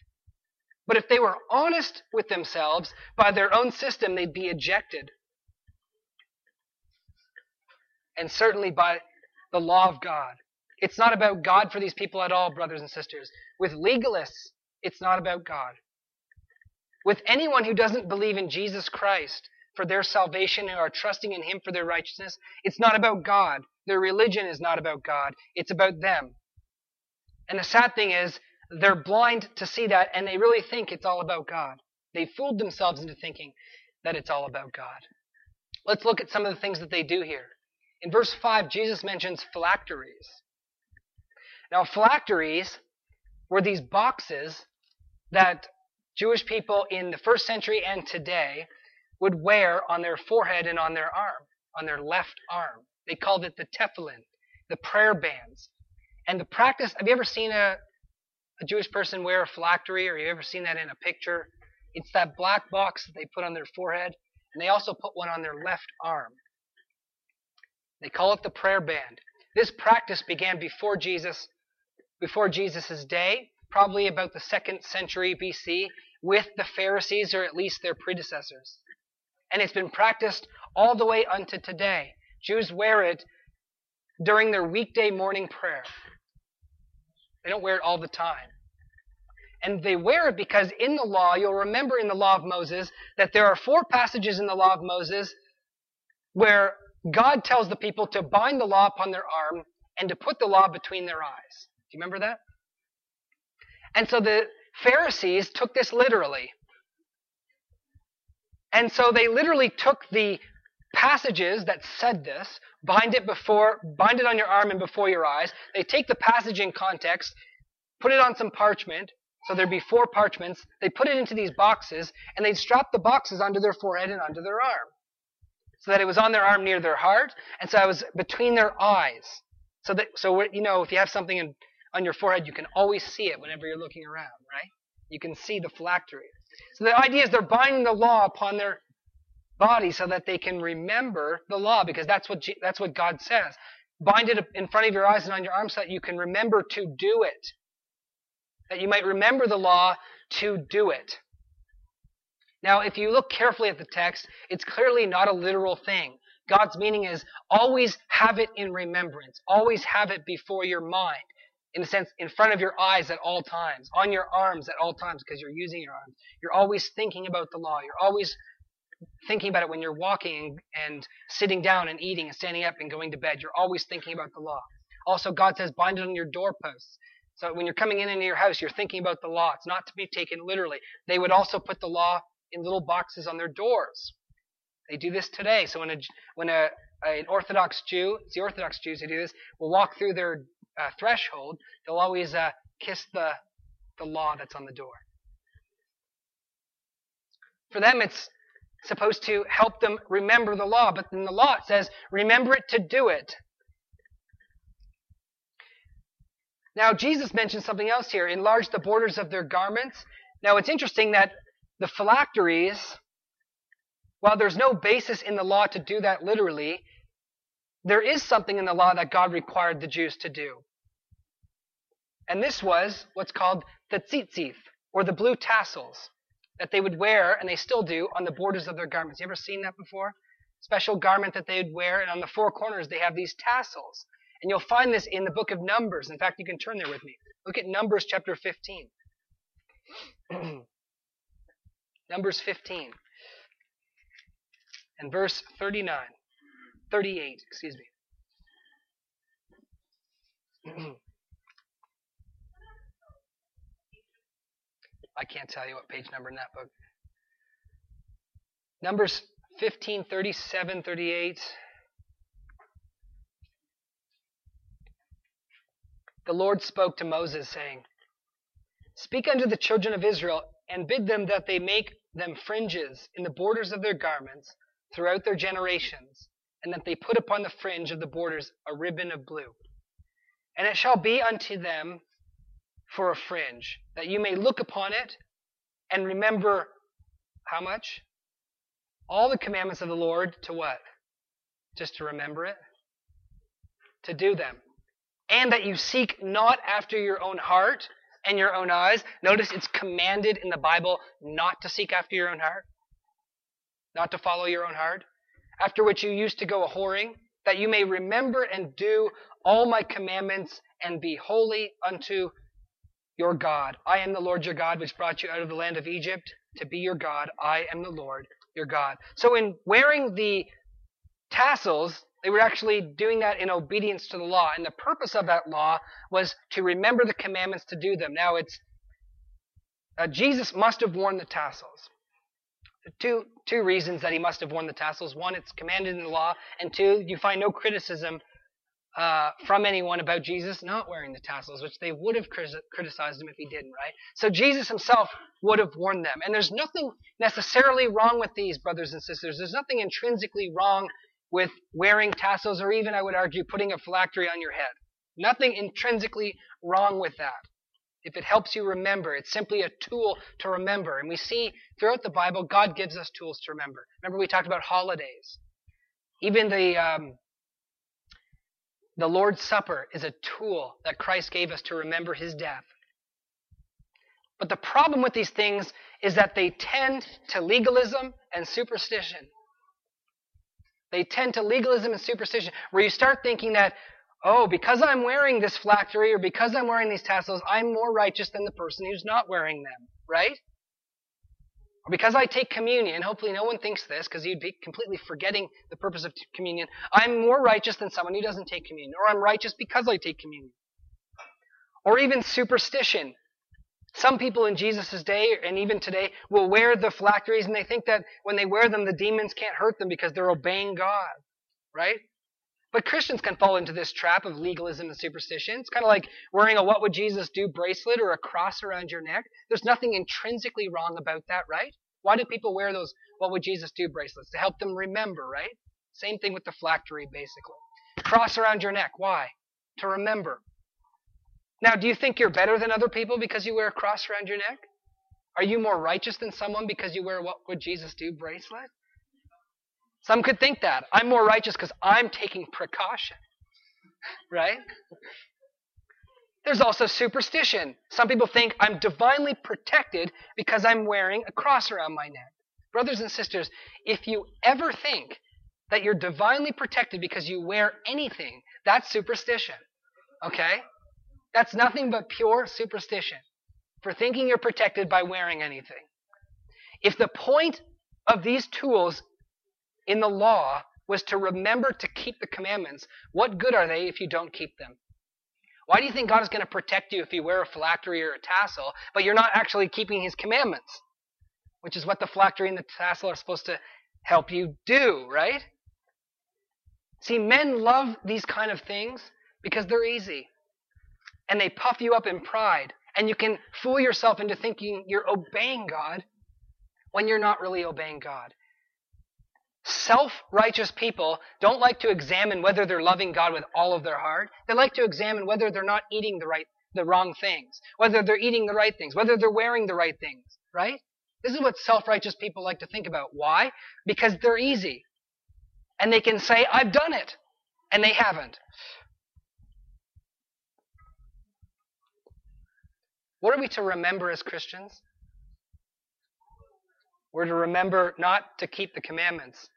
But if they were honest with themselves by their own system, they'd be ejected. And certainly by the law of God. It's not about God for these people at all, brothers and sisters. With legalists, it's not about God. With anyone who doesn't believe in Jesus Christ for their salvation and are trusting in Him for their righteousness, it's not about God. Their religion is not about God. It's about them. And the sad thing is, they're blind to see that and they really think it's all about God. They fooled themselves into thinking that it's all about God. Let's look at some of the things that they do here. In verse 5, Jesus mentions phylacteries. Now, phylacteries were these boxes that Jewish people in the first century and today would wear on their forehead and on their arm, on their left arm. They called it the tefillin, the prayer bands. And the practice, have you ever seen a, a Jewish person wear a phylactery, or have you ever seen that in a picture? It's that black box that they put on their forehead, and they also put one on their left arm. They call it the prayer band. This practice began before Jesus, before Jesus' day, probably about the second century BC, with the Pharisees, or at least their predecessors. And it's been practiced all the way unto today. Jews wear it during their weekday morning prayer. They don't wear it all the time. And they wear it because in the law, you'll remember in the law of Moses that there are four passages in the law of Moses where God tells the people to bind the law upon their arm and to put the law between their eyes. You remember that? And so the Pharisees took this literally. And so they literally took the passages that said this, bind it before, bind it on your arm and before your eyes. They take the passage in context, put it on some parchment, so there'd be four parchments. They put it into these boxes, and they'd strap the boxes onto their forehead and onto their arm. So that it was on their arm near their heart, and so it was between their eyes. So that, so you know, if you have something in, on your forehead, you can always see it whenever you're looking around, right? You can see the phylactery. So the idea is they're binding the law upon their body so that they can remember the law because that's what, that's what God says. Bind it in front of your eyes and on your arms so that you can remember to do it. That you might remember the law to do it. Now, if you look carefully at the text, it's clearly not a literal thing. God's meaning is always have it in remembrance. Always have it before your mind. In a sense, in front of your eyes at all times, on your arms at all times, because you're using your arms. You're always thinking about the law. You're always thinking about it when you're walking and sitting down and eating and standing up and going to bed. You're always thinking about the law. Also, God says, bind it on your doorposts. So when you're coming in into your house, you're thinking about the law. It's not to be taken literally. They would also put the law in little boxes on their doors. They do this today. So when a when a an Orthodox Jew, it's the Orthodox Jews who do this, will walk through their uh, threshold, they'll always uh, kiss the the law that's on the door. For them, it's supposed to help them remember the law, but then the law it says, remember it to do it. Now, Jesus mentions something else here enlarge the borders of their garments. Now, it's interesting that the phylacteries, while there's no basis in the law to do that literally, there is something in the law that God required the Jews to do. And this was what's called the tzitzith, or the blue tassels that they would wear, and they still do, on the borders of their garments. You ever seen that before? Special garment that they would wear, and on the four corners they have these tassels. And you'll find this in the book of Numbers. In fact, you can turn there with me. Look at Numbers chapter 15. <clears throat> Numbers 15. And verse 39. 38, excuse me. <clears throat> I can't tell you what page number in that book. Numbers 15, 37, 38. the Lord spoke to Moses, saying, Speak unto the children of Israel, and bid them that they make them fringes in the borders of their garments throughout their generations, and that they put upon the fringe of the borders a ribbon of blue. And it shall be unto them for a fringe, that you may look upon it and remember how much? All the commandments of the Lord to what? Just to remember it? To do them. And that you seek not after your own heart and your own eyes. Notice it's commanded in the Bible not to seek after your own heart, not to follow your own heart. After which you used to go a whoring, that you may remember and do all my commandments and be holy unto your God. I am the Lord your God, which brought you out of the land of Egypt to be your God. I am the Lord your God. So in wearing the tassels, they were actually doing that in obedience to the law. And the purpose of that law was to remember the commandments to do them. Now it's uh, Jesus must have worn the tassels. Two, two reasons that he must have worn the tassels. One, it's commanded in the law. And two, you find no criticism uh, from anyone about Jesus not wearing the tassels, which they would have criticized him if he didn't, right? So Jesus himself would have worn them. And there's nothing necessarily wrong with these, brothers and sisters. There's nothing intrinsically wrong with wearing tassels or even, I would argue, putting a phylactery on your head. Nothing intrinsically wrong with that. If it helps you remember, it's simply a tool to remember. And we see throughout the Bible, God gives us tools to remember. Remember, we talked about holidays. Even the um, the Lord's Supper is a tool that Christ gave us to remember his death. But the problem with these things is that they tend to legalism and superstition. They tend to legalism and superstition, where you start thinking that, oh, because I'm wearing this phylactery or because I'm wearing these tassels, I'm more righteous than the person who's not wearing them, right? Or because I take communion, hopefully no one thinks this because you'd be completely forgetting the purpose of communion. I'm more righteous than someone who doesn't take communion. Or I'm righteous because I take communion. Or even superstition. Some people in Jesus' day and even today will wear the phylacteries and they think that when they wear them, the demons can't hurt them because they're obeying God. Right? But Christians can fall into this trap of legalism and superstition. It's kind of like wearing a What Would Jesus Do bracelet or a cross around your neck. There's nothing intrinsically wrong about that, right? Why do people wear those What Would Jesus Do bracelets? To help them remember, right? Same thing with the phylactery, basically. Cross around your neck. Why? To remember. Now, do you think you're better than other people because you wear a cross around your neck? Are you more righteous than someone because you wear a What Would Jesus Do bracelet? Some could think that. I'm more righteous because I'm taking precaution. Right? There's also superstition. Some people think I'm divinely protected because I'm wearing a cross around my neck. Brothers and sisters, if you ever think that you're divinely protected because you wear anything, that's superstition. Okay? That's nothing but pure superstition for thinking you're protected by wearing anything. If the point of these tools in the law was to remember to keep the commandments, what good are they if you don't keep them? Why do you think God is going to protect you if you wear a phylactery or a tassel, but you're not actually keeping his commandments? Which is what the phylactery and the tassel are supposed to help you do, right? See, men love these kind of things because they're easy. And they puff you up in pride. And you can fool yourself into thinking you're obeying God when you're not really obeying God. Self-righteous people don't like to examine whether they're loving God with all of their heart. They like to examine whether they're not eating the right, the wrong things, whether they're eating the right things, whether they're wearing the right things, right? This is what self-righteous people like to think about. Why? Because they're easy. And they can say, I've done it. And they haven't. What are we to remember as Christians? We're to remember not to keep the commandments,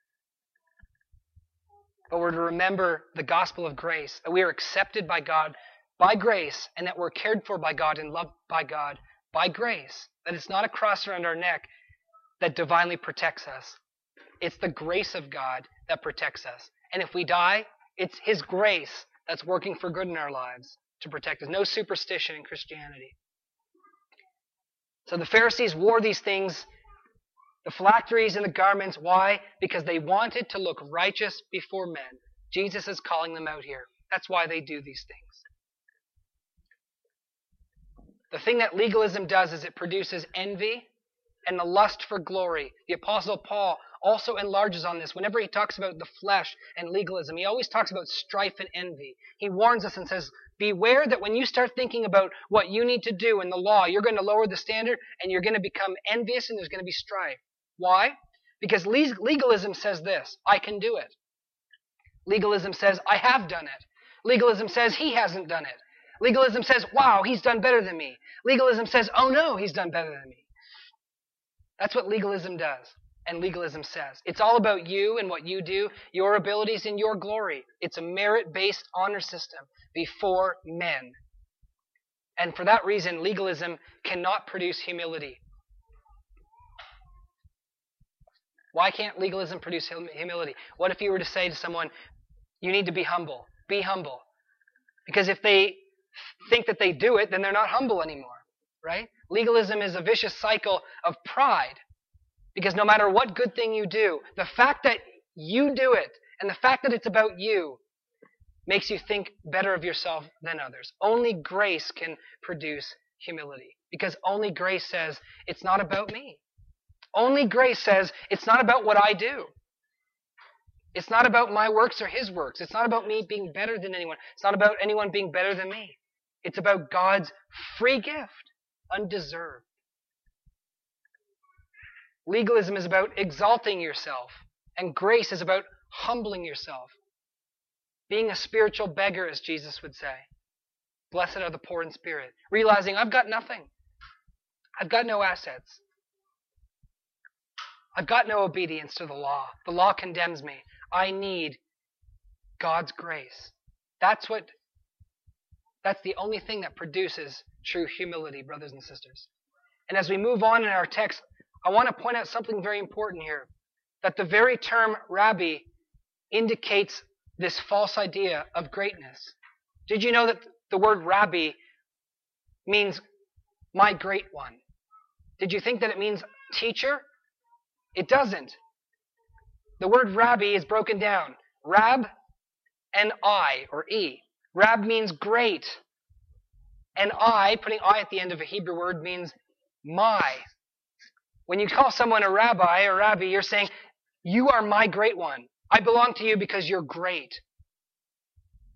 but we're to remember the gospel of grace, that we are accepted by God by grace, and that we're cared for by God and loved by God by grace. That it's not a cross around our neck that divinely protects us. It's the grace of God that protects us. And if we die, it's His grace that's working for good in our lives to protect us. No superstition in Christianity. So the Pharisees wore these things the phylacteries and the garments. Why? Because they wanted to look righteous before men. Jesus is calling them out here. That's why they do these things. The thing that legalism does is it produces envy and the lust for glory. The Apostle Paul also enlarges on this. Whenever he talks about the flesh and legalism, he always talks about strife and envy. He warns us and says, Beware that when you start thinking about what you need to do in the law, you're going to lower the standard and you're going to become envious and there's going to be strife. Why? Because legalism says this I can do it. Legalism says, I have done it. Legalism says, he hasn't done it. Legalism says, wow, he's done better than me. Legalism says, oh no, he's done better than me. That's what legalism does and legalism says. It's all about you and what you do, your abilities and your glory. It's a merit based honor system before men. And for that reason, legalism cannot produce humility. Why can't legalism produce humility? What if you were to say to someone, you need to be humble? Be humble. Because if they think that they do it, then they're not humble anymore, right? Legalism is a vicious cycle of pride. Because no matter what good thing you do, the fact that you do it and the fact that it's about you makes you think better of yourself than others. Only grace can produce humility. Because only grace says, it's not about me. Only grace says, it's not about what I do. It's not about my works or his works. It's not about me being better than anyone. It's not about anyone being better than me. It's about God's free gift, undeserved. Legalism is about exalting yourself, and grace is about humbling yourself. Being a spiritual beggar, as Jesus would say. Blessed are the poor in spirit. Realizing I've got nothing. I've got no assets. I've got no obedience to the law. The law condemns me. I need God's grace. That's what that's the only thing that produces true humility, brothers and sisters. And as we move on in our text, I want to point out something very important here. That the very term rabbi indicates this false idea of greatness. Did you know that the word rabbi means my great one? Did you think that it means teacher? It doesn't. The word rabbi is broken down. Rab and I, or E. Rab means great. And I, putting I at the end of a Hebrew word, means my. When you call someone a rabbi or rabbi, you're saying, You are my great one. I belong to you because you're great.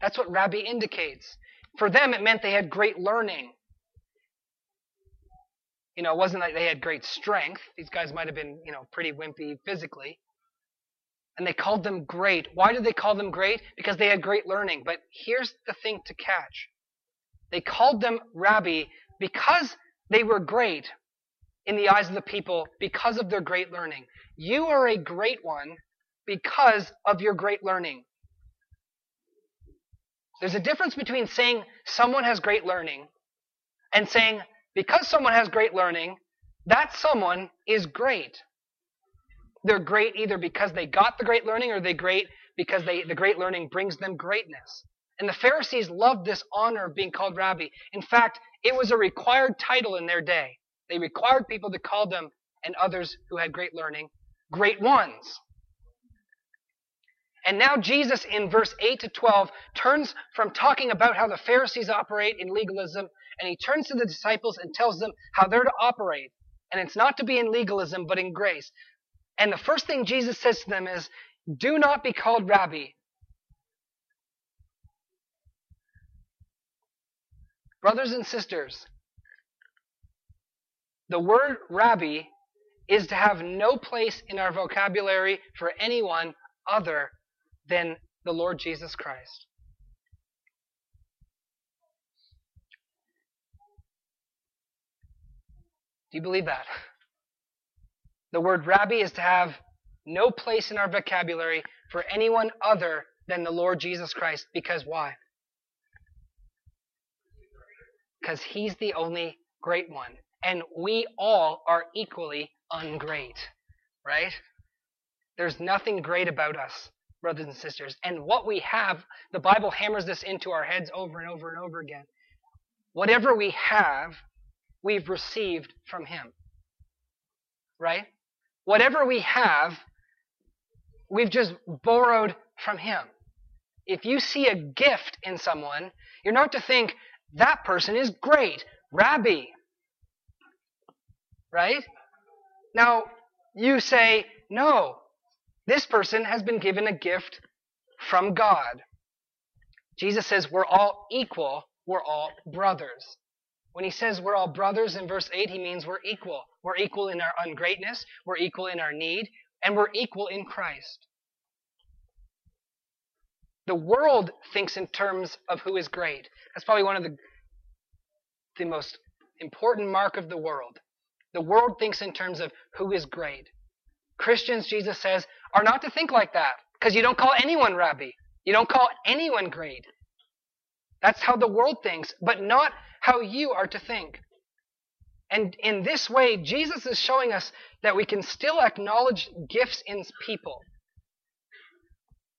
That's what rabbi indicates. For them, it meant they had great learning. You know, it wasn't like they had great strength. These guys might have been, you know, pretty wimpy physically. And they called them great. Why did they call them great? Because they had great learning. But here's the thing to catch. They called them rabbi because they were great in the eyes of the people because of their great learning. You are a great one because of your great learning. There's a difference between saying someone has great learning and saying because someone has great learning, that someone is great. They're great either because they got the great learning or they're great because they, the great learning brings them greatness. And the Pharisees loved this honor of being called rabbi. In fact, it was a required title in their day. They required people to call them and others who had great learning great ones. And now Jesus in verse 8 to 12 turns from talking about how the Pharisees operate in legalism and he turns to the disciples and tells them how they're to operate. And it's not to be in legalism, but in grace. And the first thing Jesus says to them is, Do not be called rabbi. Brothers and sisters, the word rabbi is to have no place in our vocabulary for anyone other than the Lord Jesus Christ. Do you believe that? The word rabbi is to have no place in our vocabulary for anyone other than the Lord Jesus Christ. Because why? Because he's the only great one. And we all are equally ungreat. Right? There's nothing great about us, brothers and sisters. And what we have, the Bible hammers this into our heads over and over and over again. Whatever we have, we've received from him. Right? Whatever we have, we've just borrowed from Him. If you see a gift in someone, you're not to think, that person is great. Rabbi. Right? Now, you say, no, this person has been given a gift from God. Jesus says we're all equal, we're all brothers. When he says we're all brothers in verse 8, he means we're equal. We're equal in our ungreatness, we're equal in our need, and we're equal in Christ. The world thinks in terms of who is great. That's probably one of the, the most important mark of the world. The world thinks in terms of who is great. Christians, Jesus says, are not to think like that because you don't call anyone rabbi. You don't call anyone great. That's how the world thinks, but not how you are to think. And in this way, Jesus is showing us that we can still acknowledge gifts in people.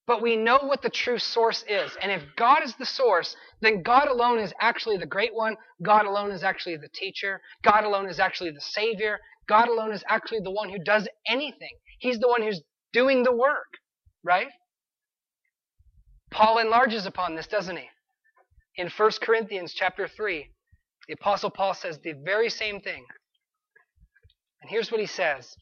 But we know what the true source is. And if God is the source, then God alone is actually the great one. God alone is actually the teacher. God alone is actually the savior. God alone is actually the one who does anything. He's the one who's doing the work, right? Paul enlarges upon this, doesn't he? In 1 Corinthians chapter 3, the apostle Paul says the very same thing. And here's what he says.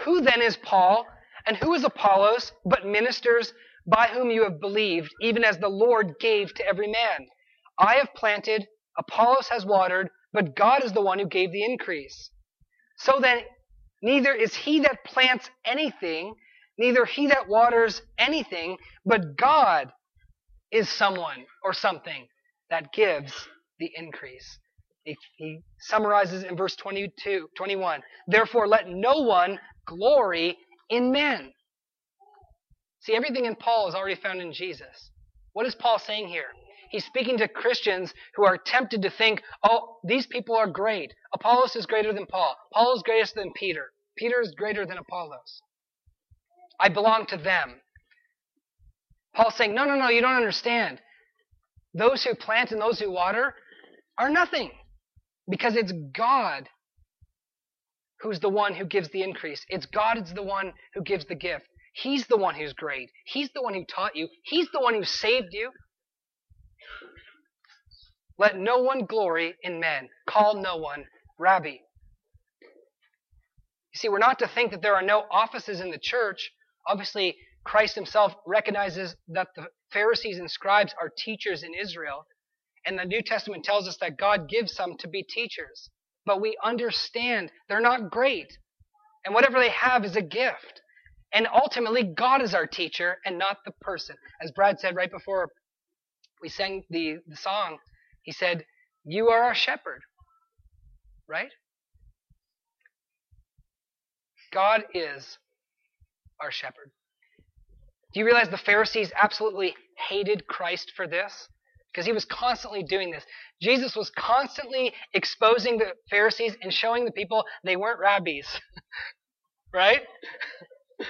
Who then is Paul and who is Apollos but ministers by whom you have believed, even as the Lord gave to every man? I have planted, Apollos has watered, but God is the one who gave the increase. So then, neither is he that plants anything, neither he that waters anything, but God is someone or something that gives the increase. He, summarizes in verse 22, 21. Therefore, let no one glory in men. See, everything in Paul is already found in Jesus. What is Paul saying here? He's speaking to Christians who are tempted to think, oh, these people are great. Apollos is greater than Paul. Paul is greater than Peter. Peter is greater than Apollos. I belong to them. Paul's saying, no, no, no, you don't understand. Those who plant and those who water are nothing because it's God who's the one who gives the increase. It's God is the one who gives the gift. He's the one who's great. He's the one who taught you. He's the one who saved you. Let no one glory in men. Call no one rabbi. You see, we're not to think that there are no offices in the church. Obviously, Christ himself recognizes that the Pharisees and scribes are teachers in Israel. And the New Testament tells us that God gives some to be teachers. But we understand they're not great. And whatever they have is a gift. And ultimately, God is our teacher and not the person. As Brad said right before we sang the, the song, he said, You are our shepherd. Right? God is our shepherd. Do you realize the Pharisees absolutely hated Christ for this? Because he was constantly doing this. Jesus was constantly exposing the Pharisees and showing the people they weren't rabbis. <laughs> right? <laughs>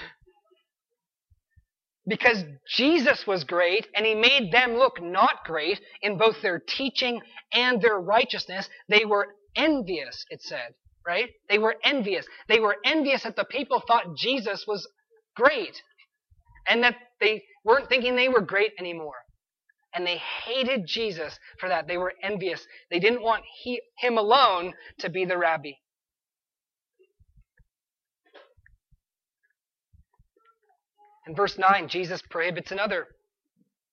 because Jesus was great and he made them look not great in both their teaching and their righteousness. They were envious, it said, right? They were envious. They were envious that the people thought Jesus was great and that they weren't thinking they were great anymore. And they hated Jesus for that. They were envious. They didn't want he, him alone to be the rabbi. In verse 9, Jesus prohibits another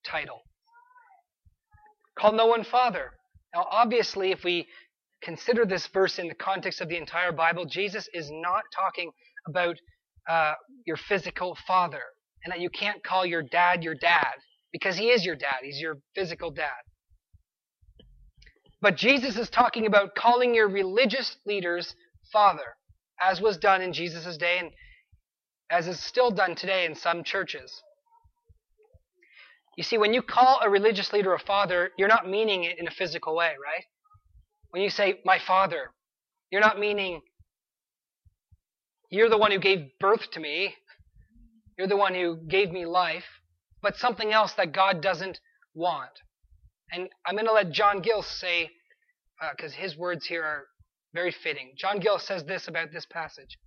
title. Call no one father. Now, obviously, if we consider this verse in the context of the entire Bible, Jesus is not talking about uh, your physical father and that you can't call your dad your dad because he is your dad. He's your physical dad. But Jesus is talking about calling your religious leaders father, as was done in Jesus' day and as is still done today in some churches. You see, when you call a religious leader a father, you're not meaning it in a physical way, right? When you say, my father, you're not meaning, you're the one who gave birth to me, you're the one who gave me life, but something else that God doesn't want. And I'm going to let John Gill say, because uh, his words here are very fitting. John Gill says this about this passage.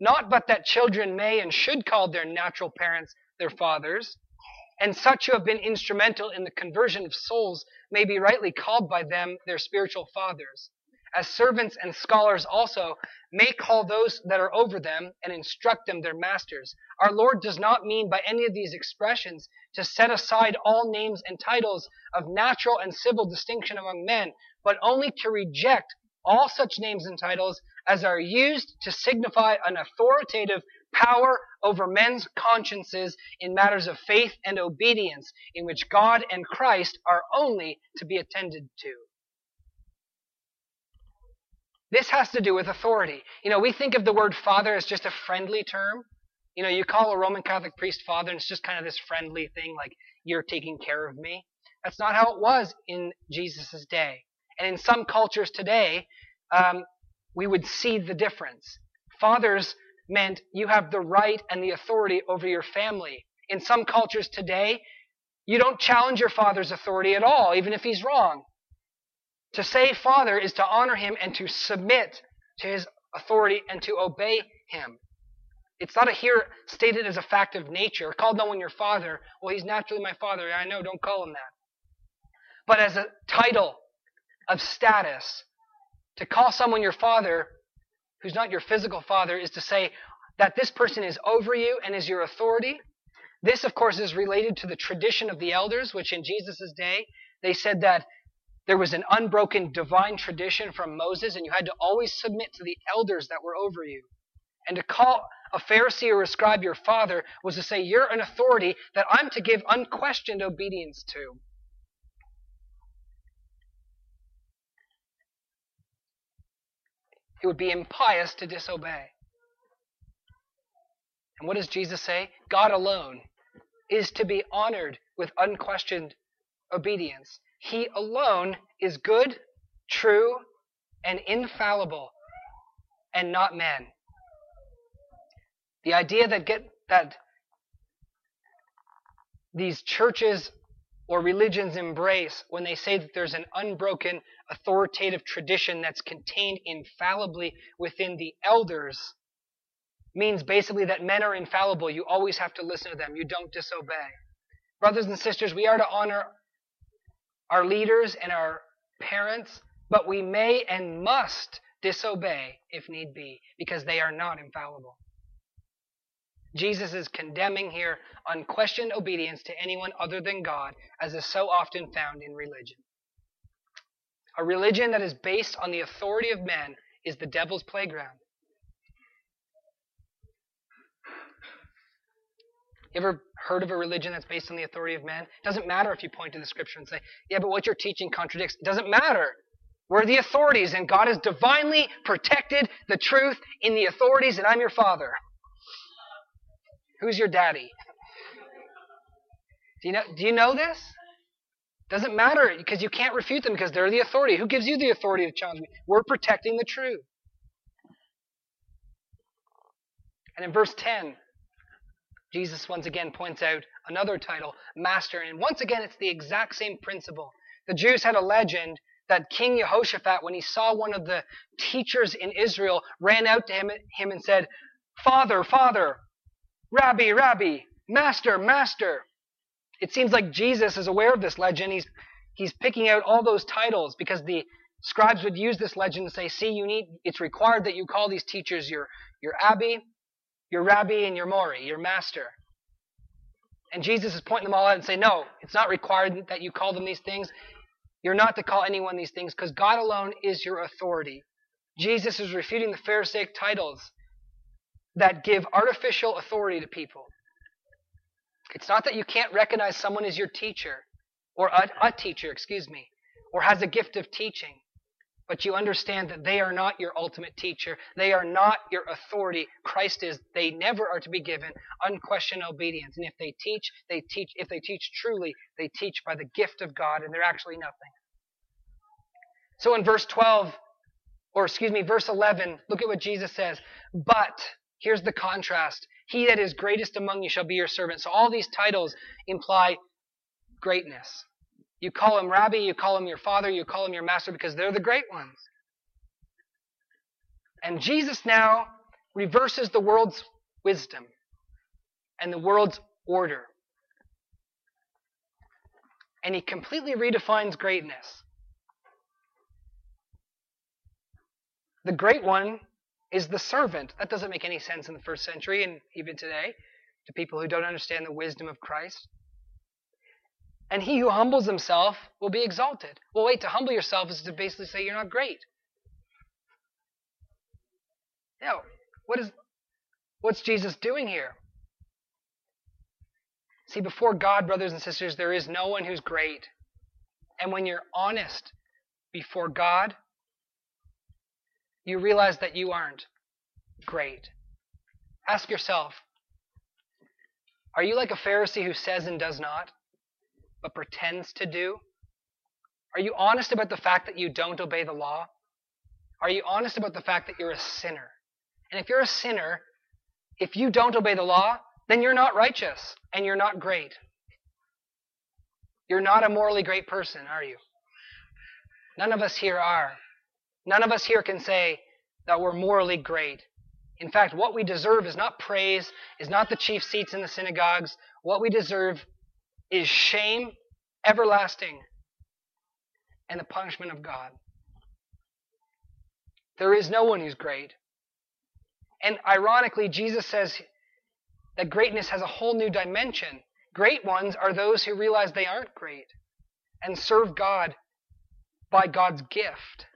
Not but that children may and should call their natural parents their fathers, and such who have been instrumental in the conversion of souls may be rightly called by them their spiritual fathers. As servants and scholars also may call those that are over them and instruct them their masters. Our Lord does not mean by any of these expressions to set aside all names and titles of natural and civil distinction among men, but only to reject all such names and titles as are used to signify an authoritative power over men's consciences in matters of faith and obedience, in which God and Christ are only to be attended to. This has to do with authority. You know, we think of the word father as just a friendly term. You know, you call a Roman Catholic priest father, and it's just kind of this friendly thing, like, you're taking care of me. That's not how it was in Jesus' day. And in some cultures today, um, we would see the difference. Fathers meant you have the right and the authority over your family. In some cultures today, you don't challenge your father's authority at all, even if he's wrong. To say father is to honor him and to submit to his authority and to obey him. It's not a here stated as a fact of nature. Call no one your father. Well, he's naturally my father. I know, don't call him that. But as a title of status, to call someone your father who's not your physical father is to say that this person is over you and is your authority. This, of course, is related to the tradition of the elders, which in Jesus' day, they said that there was an unbroken divine tradition from Moses, and you had to always submit to the elders that were over you. And to call a Pharisee or a scribe your father was to say, You're an authority that I'm to give unquestioned obedience to. It would be impious to disobey. And what does Jesus say? God alone is to be honored with unquestioned obedience. He alone is good, true, and infallible, and not man. The idea that get that these churches or religions embrace when they say that there's an unbroken authoritative tradition that's contained infallibly within the elders means basically that men are infallible. You always have to listen to them. You don't disobey. Brothers and sisters, we are to honor our leaders and our parents, but we may and must disobey if need be because they are not infallible. Jesus is condemning here unquestioned obedience to anyone other than God, as is so often found in religion. A religion that is based on the authority of men is the devil's playground. You ever heard of a religion that's based on the authority of men? It doesn't matter if you point to the scripture and say, yeah, but what you're teaching contradicts. It doesn't matter. We're the authorities, and God has divinely protected the truth in the authorities, and I'm your father. Who's your daddy? Do you know, do you know this? Doesn't matter because you can't refute them because they're the authority. Who gives you the authority to challenge me? We're protecting the truth. And in verse 10, Jesus once again points out another title, Master. And once again, it's the exact same principle. The Jews had a legend that King Jehoshaphat, when he saw one of the teachers in Israel, ran out to him, him and said, Father, Father, Rabbi, Rabbi, Master, Master. It seems like Jesus is aware of this legend. He's, he's picking out all those titles because the scribes would use this legend to say, see, you need, it's required that you call these teachers your, your Abbi, your Rabbi, and your Mori, your master. And Jesus is pointing them all out and saying, no, it's not required that you call them these things. You're not to call anyone these things because God alone is your authority. Jesus is refuting the Pharisaic titles that give artificial authority to people. It's not that you can't recognize someone as your teacher, or a, a teacher, excuse me, or has a gift of teaching, but you understand that they are not your ultimate teacher. They are not your authority. Christ is. They never are to be given unquestioned obedience. And if they teach, they teach. If they teach truly, they teach by the gift of God, and they're actually nothing. So in verse 12, or excuse me, verse 11, look at what Jesus says. But Here's the contrast. He that is greatest among you shall be your servant. So all these titles imply greatness. You call him rabbi, you call him your father, you call him your master because they're the great ones. And Jesus now reverses the world's wisdom and the world's order. and he completely redefines greatness. The great one is the servant. That doesn't make any sense in the first century and even today to people who don't understand the wisdom of Christ. And he who humbles himself will be exalted. Well, wait, to humble yourself is to basically say you're not great. Now, what is what's Jesus doing here? See, before God, brothers and sisters, there is no one who's great. And when you're honest before God, you realize that you aren't great. Ask yourself Are you like a Pharisee who says and does not, but pretends to do? Are you honest about the fact that you don't obey the law? Are you honest about the fact that you're a sinner? And if you're a sinner, if you don't obey the law, then you're not righteous and you're not great. You're not a morally great person, are you? None of us here are. None of us here can say that we're morally great. In fact, what we deserve is not praise, is not the chief seats in the synagogues. What we deserve is shame, everlasting, and the punishment of God. There is no one who's great. And ironically, Jesus says that greatness has a whole new dimension. Great ones are those who realize they aren't great and serve God by God's gift.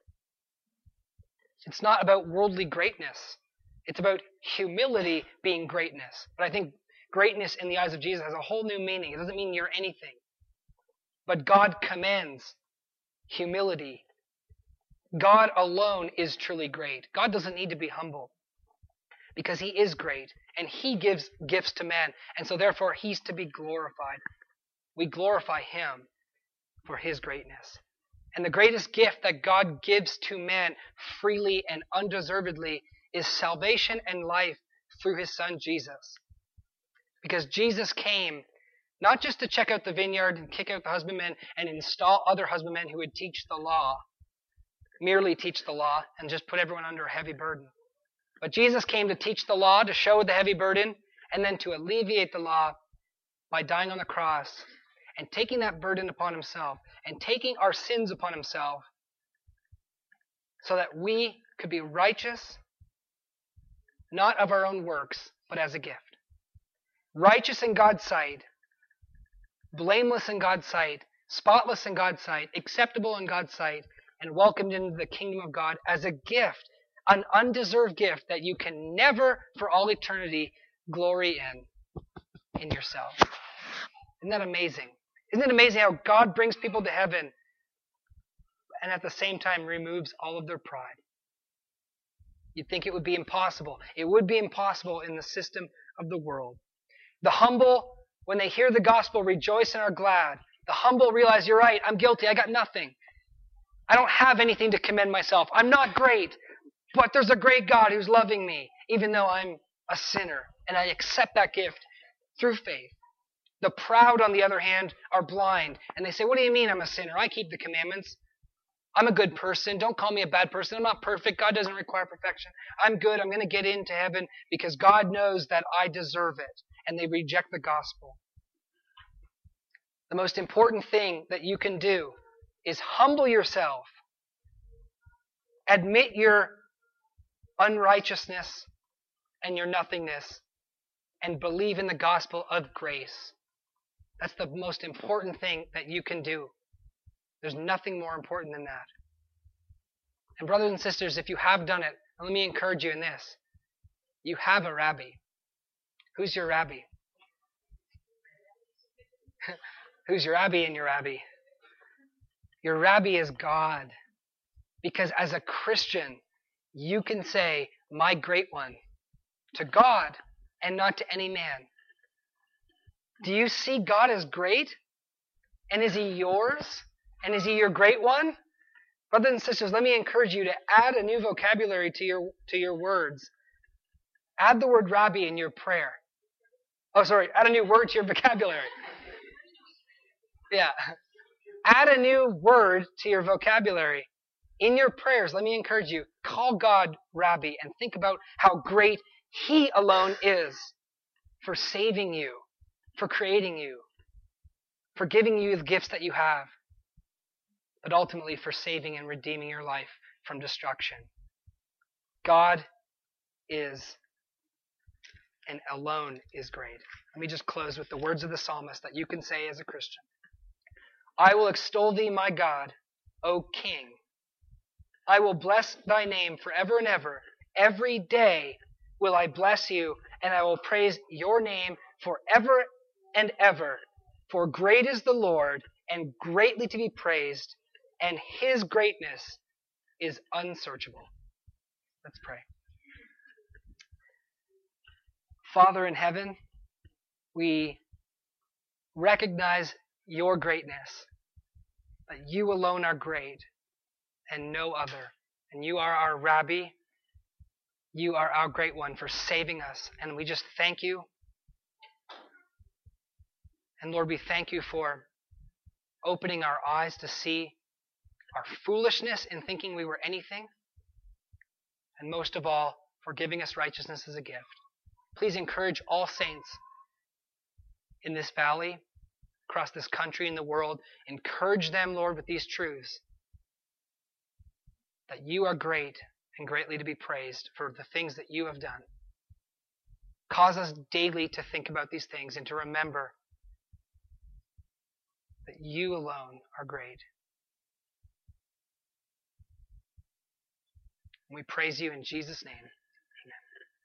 It's not about worldly greatness. It's about humility being greatness. But I think greatness in the eyes of Jesus has a whole new meaning. It doesn't mean you're anything. But God commands humility. God alone is truly great. God doesn't need to be humble because he is great and he gives gifts to man. And so therefore he's to be glorified. We glorify him for his greatness. And the greatest gift that God gives to man freely and undeservedly is salvation and life through his son Jesus. Because Jesus came not just to check out the vineyard and kick out the husbandmen and install other husbandmen who would teach the law, merely teach the law and just put everyone under a heavy burden. But Jesus came to teach the law, to show the heavy burden, and then to alleviate the law by dying on the cross and taking that burden upon himself and taking our sins upon himself so that we could be righteous, not of our own works, but as a gift. Righteous in God's sight, blameless in God's sight, spotless in God's sight, acceptable in God's sight, and welcomed into the kingdom of God as a gift an undeserved gift that you can never, for all eternity, glory in in yourself. Isn't that amazing? Isn't it amazing how God brings people to heaven and at the same time removes all of their pride? You'd think it would be impossible. It would be impossible in the system of the world. The humble, when they hear the gospel, rejoice and are glad. The humble realize, you're right, I'm guilty, I got nothing. I don't have anything to commend myself. I'm not great. But there's a great God who's loving me, even though I'm a sinner. And I accept that gift through faith. The proud, on the other hand, are blind. And they say, What do you mean I'm a sinner? I keep the commandments. I'm a good person. Don't call me a bad person. I'm not perfect. God doesn't require perfection. I'm good. I'm going to get into heaven because God knows that I deserve it. And they reject the gospel. The most important thing that you can do is humble yourself. Admit your unrighteousness and your nothingness and believe in the gospel of grace. That's the most important thing that you can do. There's nothing more important than that. And, brothers and sisters, if you have done it, let me encourage you in this. You have a rabbi. Who's your rabbi? <laughs> Who's your rabbi and your rabbi? Your rabbi is God. Because as a Christian, you can say, My great one, to God and not to any man. Do you see God as great? And is He yours? And is He your great one? Brothers and sisters, let me encourage you to add a new vocabulary to your, to your words. Add the word rabbi in your prayer. Oh, sorry, add a new word to your <laughs> vocabulary. Yeah. Add a new word to your vocabulary. In your prayers, let me encourage you, call God Rabbi and think about how great He alone is for saving you, for creating you, for giving you the gifts that you have, but ultimately for saving and redeeming your life from destruction. God is and alone is great. Let me just close with the words of the psalmist that you can say as a Christian. I will extol thee, my God, O King. I will bless thy name forever and ever. Every day will I bless you, and I will praise your name forever and ever. For great is the Lord, and greatly to be praised, and his greatness is unsearchable. Let's pray. Father in heaven, we recognize your greatness, that you alone are great and no other. And you are our Rabbi. You are our great one for saving us. And we just thank you. And Lord, we thank you for opening our eyes to see our foolishness in thinking we were anything. And most of all, for giving us righteousness as a gift. Please encourage all saints in this valley, across this country and the world. Encourage them, Lord, with these truths that you are great and greatly to be praised for the things that you have done. Cause us daily to think about these things and to remember that you alone are great. We praise you in Jesus' name.